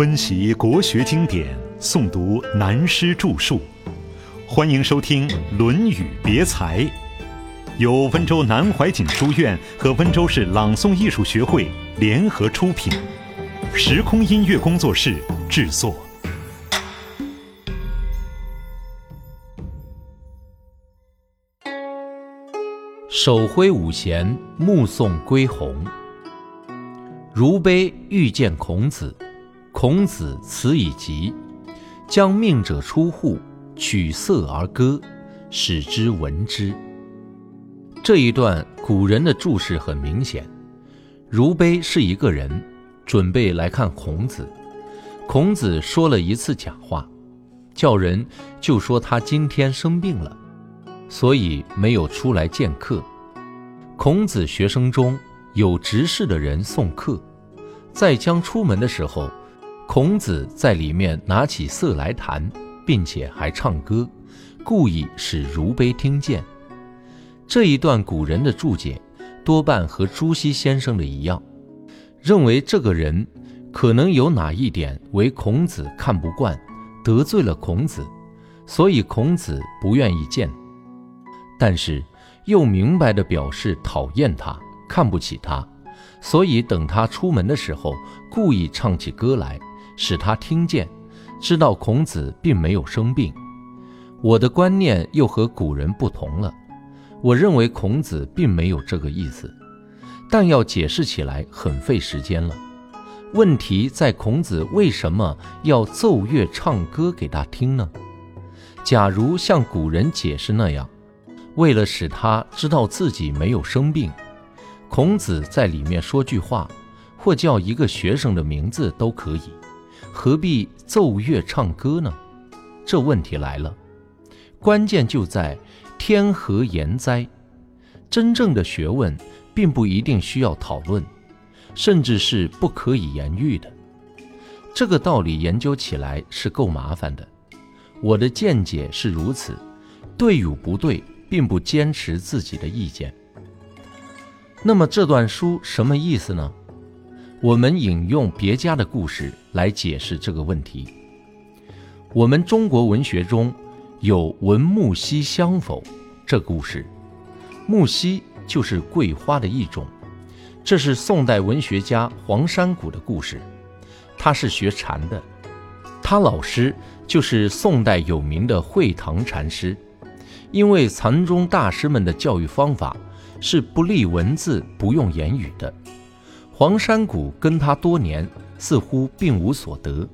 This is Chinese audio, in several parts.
温习国学经典，诵读南师著述，欢迎收听《论语别裁》，由温州南怀瑾书院和温州市朗诵艺术学会联合出品，时空音乐工作室制作。手挥五弦，目送归鸿。如悲遇见孔子，孔子辞以疾，将命者出户，取瑟而歌，使之闻之。这一段古人的注释很明显，如碑是一个人准备来看孔子，孔子说了一次假话，叫人就说他今天生病了，所以没有出来见客。孔子学生中有执事的人送客，在将出门的时候，孔子在里面拿起瑟来弹，并且还唱歌，故意使如碑听见。这一段古人的注解，多半和朱熹先生的一样，认为这个人可能有哪一点为孔子看不惯，得罪了孔子，所以孔子不愿意见。但是。又明白地表示讨厌他，看不起他，所以等他出门的时候，故意唱起歌来，使他听见，知道孔子并没有生病。我的观念又和古人不同了，我认为孔子并没有这个意思，但要解释起来很费时间了。问题在孔子为什么要奏乐唱歌给他听呢？假如像古人解释那样。为了使他知道自己没有生病，孔子在里面说句话，或叫一个学生的名字都可以，何必奏乐唱歌呢？这问题来了，关键就在天何言哉？真正的学问并不一定需要讨论，甚至是不可以言喻的。这个道理研究起来是够麻烦的。我的见解是如此，对与不对？并不坚持自己的意见。那么这段书什么意思呢？我们引用别家的故事来解释这个问题。我们中国文学中有“闻木樨香否”这故事，木樨就是桂花的一种。这是宋代文学家黄山谷的故事。他是学禅的，他老师就是宋代有名的慧堂禅师。因为禅宗大师们的教育方法是不立文字、不用言语的，黄山谷跟他多年，似乎并无所得。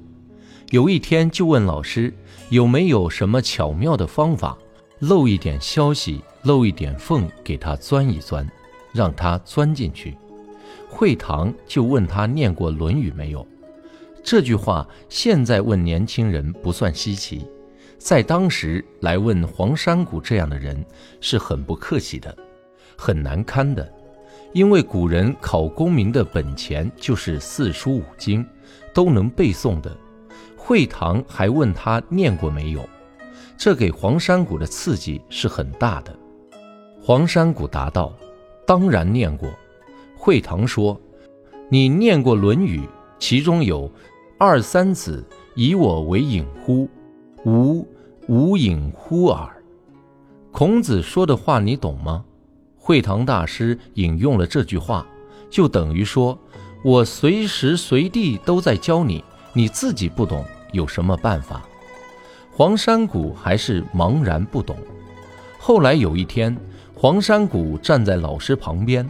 有一天就问老师有没有什么巧妙的方法，漏一点消息，漏一点缝给他钻一钻，让他钻进去。会堂就问他念过《论语》没有？这句话现在问年轻人不算稀奇。在当时来问黄山谷这样的人是很不客气的，很难堪的，因为古人考功名的本钱就是四书五经，都能背诵的。会堂还问他念过没有，这给黄山谷的刺激是很大的。黄山谷答道：“当然念过。”会堂说：“你念过《论语》，其中有‘二三子，以我为隐乎？’”吾无隐乎耳。孔子说的话你懂吗？会堂大师引用了这句话，就等于说我随时随地都在教你，你自己不懂，有什么办法？黄山谷还是茫然不懂。后来有一天，黄山谷站在老师旁边，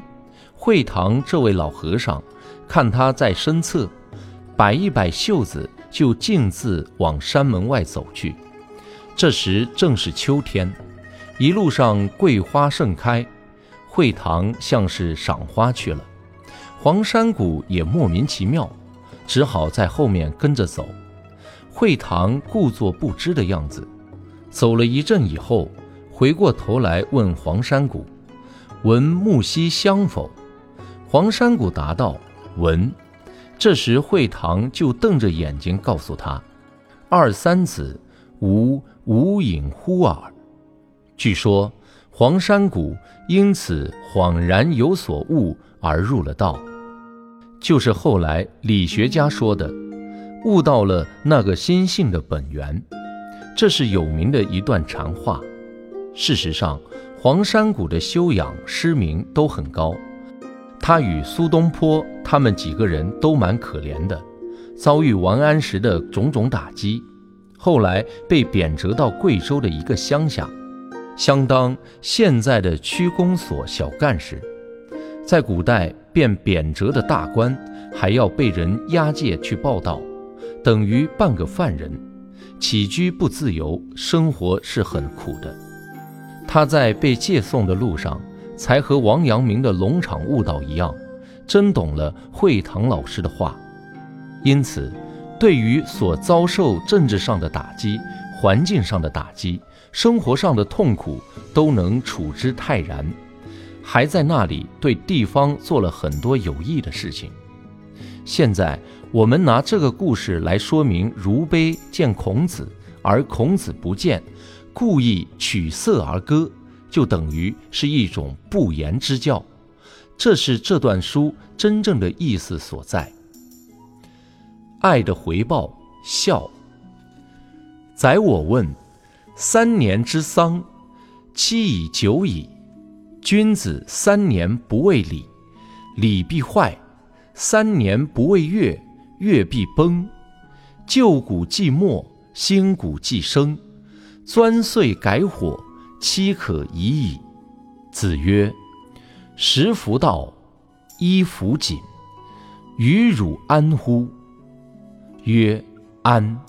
会堂这位老和尚看他在身侧，摆一摆袖子。就径自往山门外走去。这时正是秋天，一路上桂花盛开，会堂像是赏花去了。黄山谷也莫名其妙，只好在后面跟着走。会堂故作不知的样子，走了一阵以后，回过头来问黄山谷：“闻木樨香否？”黄山谷答道：“闻。”这时，会堂就瞪着眼睛告诉他：“二三子，无无隐乎耳。”据说黄山谷因此恍然有所悟而入了道，就是后来理学家说的：“悟到了那个心性的本源。这是有名的一段禅话。事实上，黄山谷的修养师名都很高。他与苏东坡他们几个人都蛮可怜的，遭遇王安石的种种打击，后来被贬谪到贵州的一个乡下，相当现在的区公所小干事。在古代，变贬谪的大官还要被人押解去报道，等于半个犯人，起居不自由，生活是很苦的。他在被借送的路上，才和王阳明的龙场悟道一样，真懂了惠堂老师的话。因此，对于所遭受政治上的打击、环境上的打击、生活上的痛苦，都能处之泰然，还在那里对地方做了很多有益的事情。现在，我们拿这个故事来说明：如悲见孔子，而孔子不见。故意取色而歌，就等于是一种不言之教。这是这段书真正的意思所在。爱的回报，孝。宰我问：三年之丧，期已久矣。君子三年不为礼，礼必坏；三年不为乐，乐必崩。旧谷既没，新谷既生。钻碎改火，岂可已矣。子曰：“食弗道，衣弗锦，与汝安乎？”曰：“安。”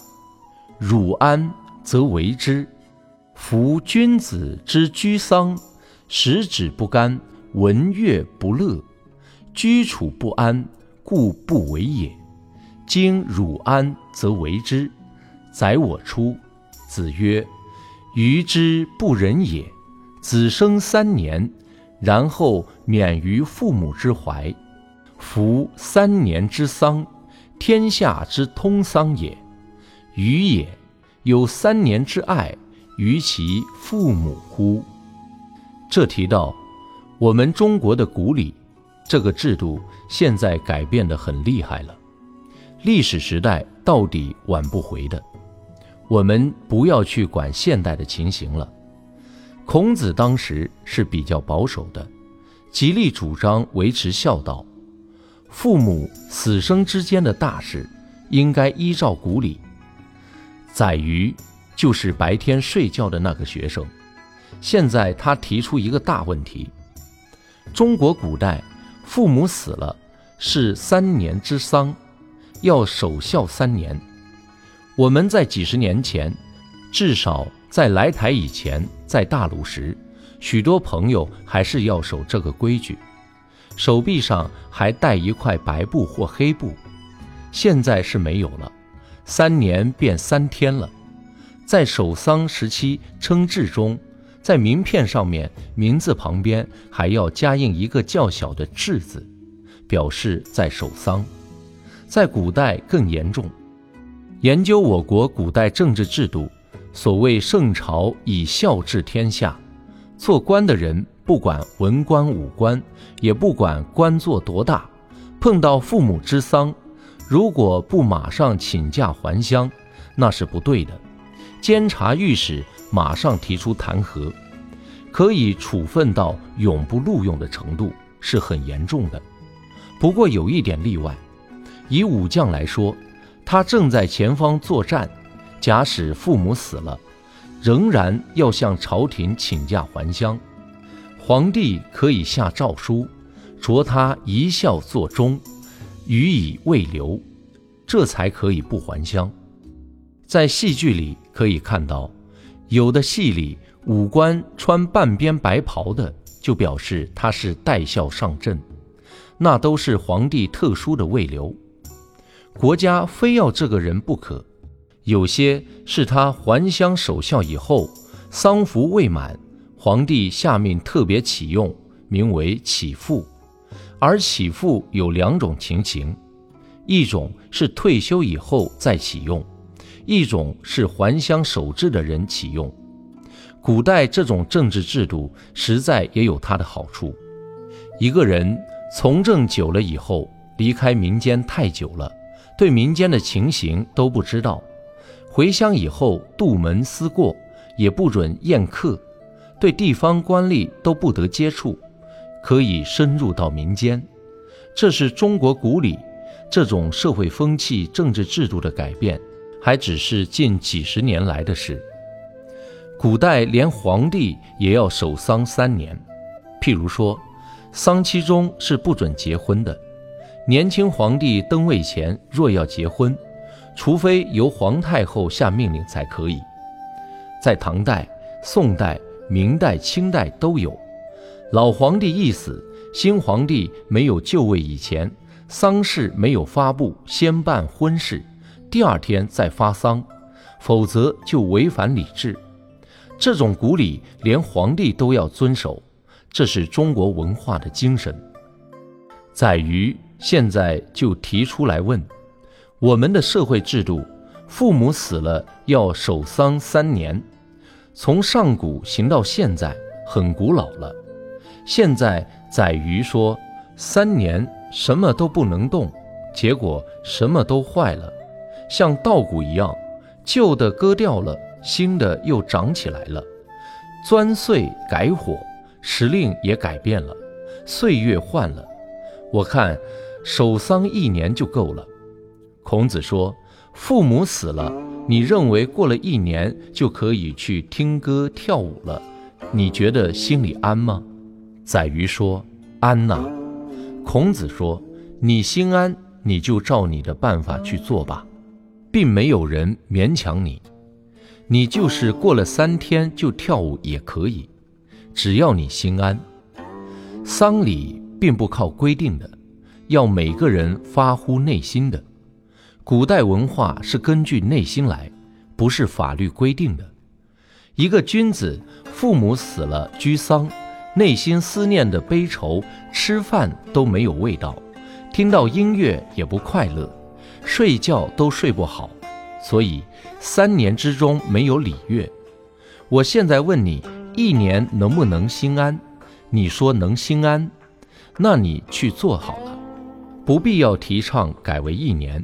汝安，则为之。夫君子之居丧，食指不甘，闻乐不乐，居处不安，故不为也。今汝安，则为之。宰我出。子曰。余之不仁也。子生三年，然后免于父母之怀。夫三年之丧，天下之通丧也。余也有三年之爱于其父母乎？这提到我们中国的古礼，这个制度现在改变的很厉害了。历史时代到底挽不回的。我们不要去管现代的情形了。孔子当时是比较保守的，极力主张维持孝道。父母死生之间的大事，应该依照古礼。宰予就是白天睡觉的那个学生，现在他提出一个大问题：中国古代父母死了是三年之丧，要守孝三年。我们在几十年前，至少在来台以前，在大陆时，许多朋友还是要守这个规矩，手臂上还带一块白布或黑布。现在是没有了，三年变三天了。在守丧时期称制中，在名片上面名字旁边还要加印一个较小的“制”字，表示在守丧。在古代更严重。研究我国古代政治制度，所谓圣朝以孝治天下，做官的人不管文官武官，也不管官做多大，碰到父母之丧，如果不马上请假还乡，那是不对的。监察御史马上提出弹劾，可以处分到永不录用的程度，是很严重的。不过有一点例外，以武将来说。他正在前方作战，假使父母死了，仍然要向朝廷请假还乡。皇帝可以下诏书，着他一孝作忠，予以未留，这才可以不还乡。在戏剧里可以看到，有的戏里武官穿半边白袍的，就表示他是带孝上阵，那都是皇帝特殊的未留。国家非要这个人不可，有些是他还乡守孝以后，丧服未满，皇帝下命特别启用，名为启父。而启父有两种情形，一种是退休以后再启用，一种是还乡守制的人启用。古代这种政治制度实在也有它的好处。一个人从政久了以后，离开民间太久了。对民间的情形都不知道。回乡以后，杜门思过，也不准宴客，对地方官吏都不得接触，可以深入到民间。这是中国古礼，这种社会风气、政治制度的改变，还只是近几十年来的事。古代连皇帝也要守丧三年，譬如说，丧期中是不准结婚的。年轻皇帝登位前若要结婚，除非由皇太后下命令才可以。在唐代、宋代、明代、清代都有。老皇帝一死，新皇帝没有就位以前，丧事没有发布，先办婚事，第二天再发丧，否则就违反礼制。这种古礼连皇帝都要遵守，这是中国文化的精神。在于现在就提出来问，我们的社会制度，父母死了要守丧三年，从上古行到现在，很古老了。现在在于说三年什么都不能动，结果什么都坏了，像稻谷一样，旧的割掉了。新的又长起来了，钻碎改火，时令也改变了，岁月换了。我看守丧一年就够了。孔子说：“父母死了，你认为过了一年就可以去听歌跳舞了？你觉得心里安吗？”宰予说：“安呐。”孔子说：“你心安，你就照你的办法去做吧，并没有人勉强你。”你就是过了三天就跳舞也可以，只要你心安。丧礼并不靠规定的，要每个人发乎内心的。古代文化是根据内心来，不是法律规定的。一个君子父母死了居丧，内心思念的悲愁，吃饭都没有味道，听到音乐也不快乐，睡觉都睡不好。所以三年之中没有礼乐，我现在问你，一年能不能心安？你说能心安，那你去做好了，不必要提倡改为一年。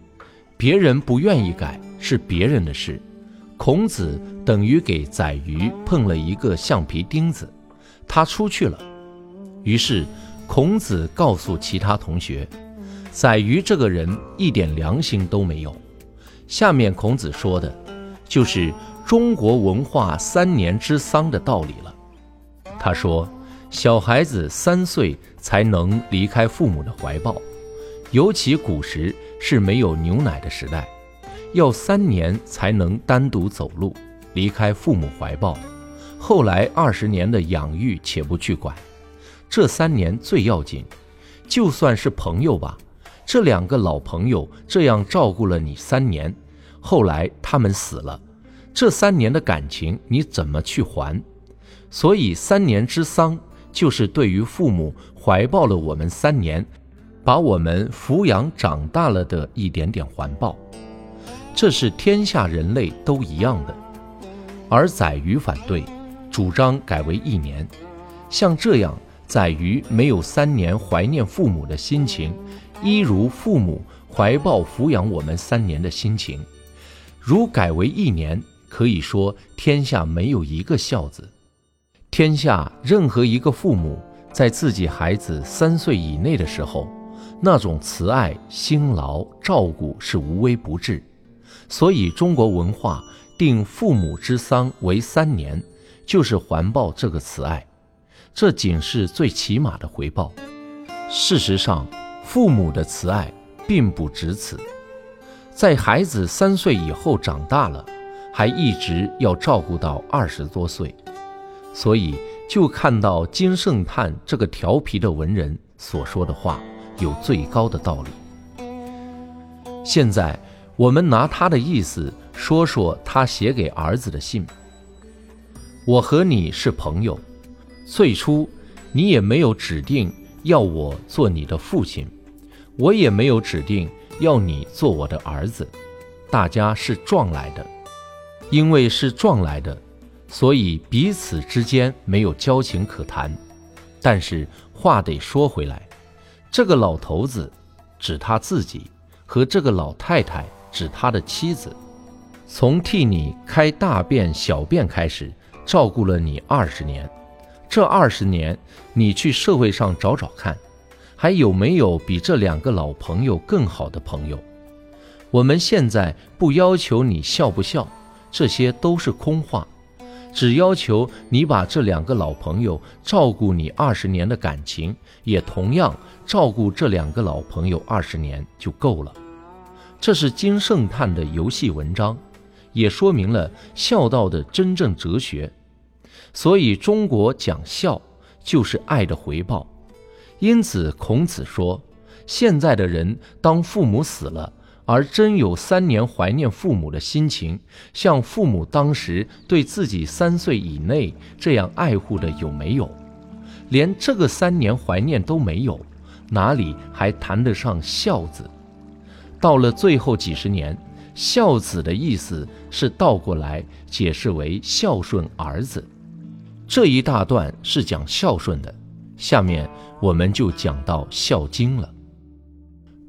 别人不愿意改是别人的事。孔子等于给宰予碰了一个橡皮钉子，他出去了。于是孔子告诉其他同学，宰予这个人一点良心都没有。下面孔子说的，就是中国文化三年之丧的道理了。他说，小孩子三岁才能离开父母的怀抱，尤其古时是没有牛奶的时代，要三年才能单独走路，离开父母怀抱。后来二十年的养育且不去管，这三年最要紧。就算是朋友吧，这两个老朋友这样照顾了你三年。后来他们死了，这三年的感情你怎么去还？所以三年之丧就是对于父母怀抱了我们三年，把我们抚养长大了的一点点还报。这是天下人类都一样的。而宰予反对，主张改为一年。像这样，宰予没有三年怀念父母的心情，一如父母怀抱抚养我们三年的心情。如改为一年，可以说天下没有一个孝子。天下任何一个父母，在自己孩子三岁以内的时候，那种慈爱、辛劳、照顾是无微不至。所以中国文化定父母之丧为三年，就是环抱这个慈爱。这仅是最起码的回报。事实上，父母的慈爱并不止此。在孩子三岁以后长大了，还一直要照顾到二十多岁，所以就看到金圣叹这个调皮的文人所说的话有最高的道理。现在我们拿他的意思说说他写给儿子的信：我和你是朋友，最初你也没有指定要我做你的父亲，我也没有指定。要你做我的儿子，大家是撞来的，因为是撞来的，所以彼此之间没有交情可谈。但是话得说回来，这个老头子，指他自己和这个老太太指他的妻子，从替你开大便小便开始，照顾了你二十年。这二十年，你去社会上找找看，还有没有比这两个老朋友更好的朋友？我们现在不要求你孝不孝，这些都是空话，只要求你把这两个老朋友照顾你二十年的感情，也同样照顾这两个老朋友二十年就够了。这是金圣叹的游戏文章，也说明了孝道的真正哲学。所以，中国讲孝就是爱的回报。因此，孔子说：“现在的人，当父母死了，而真有三年怀念父母的心情，像父母当时对自己三岁以内这样爱护的有没有？连这个三年怀念都没有，哪里还谈得上孝子？到了最后几十年，孝子的意思是倒过来解释为孝顺儿子。”这一大段是讲孝顺的，下面我们就讲到《孝经》了。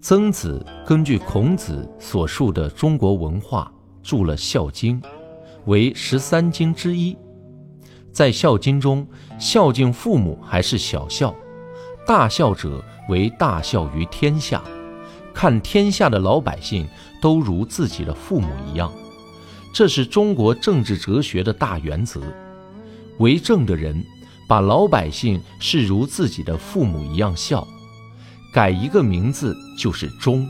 曾子根据孔子所述的中国文化著了《孝经》，为十三经之一。在《孝经》中，孝敬父母还是小孝，大孝者为大孝于天下，看天下的老百姓都如自己的父母一样，这是中国政治哲学的大原则。为政的人把老百姓视如自己的父母一样孝，改一个名字就是忠。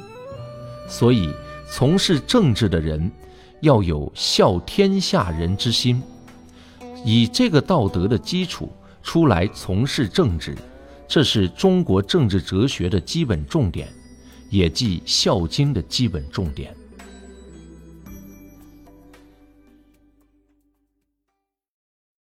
所以，从事政治的人要有孝天下人之心，以这个道德的基础出来从事政治，这是中国政治哲学的基本重点，也即《孝经》的基本重点。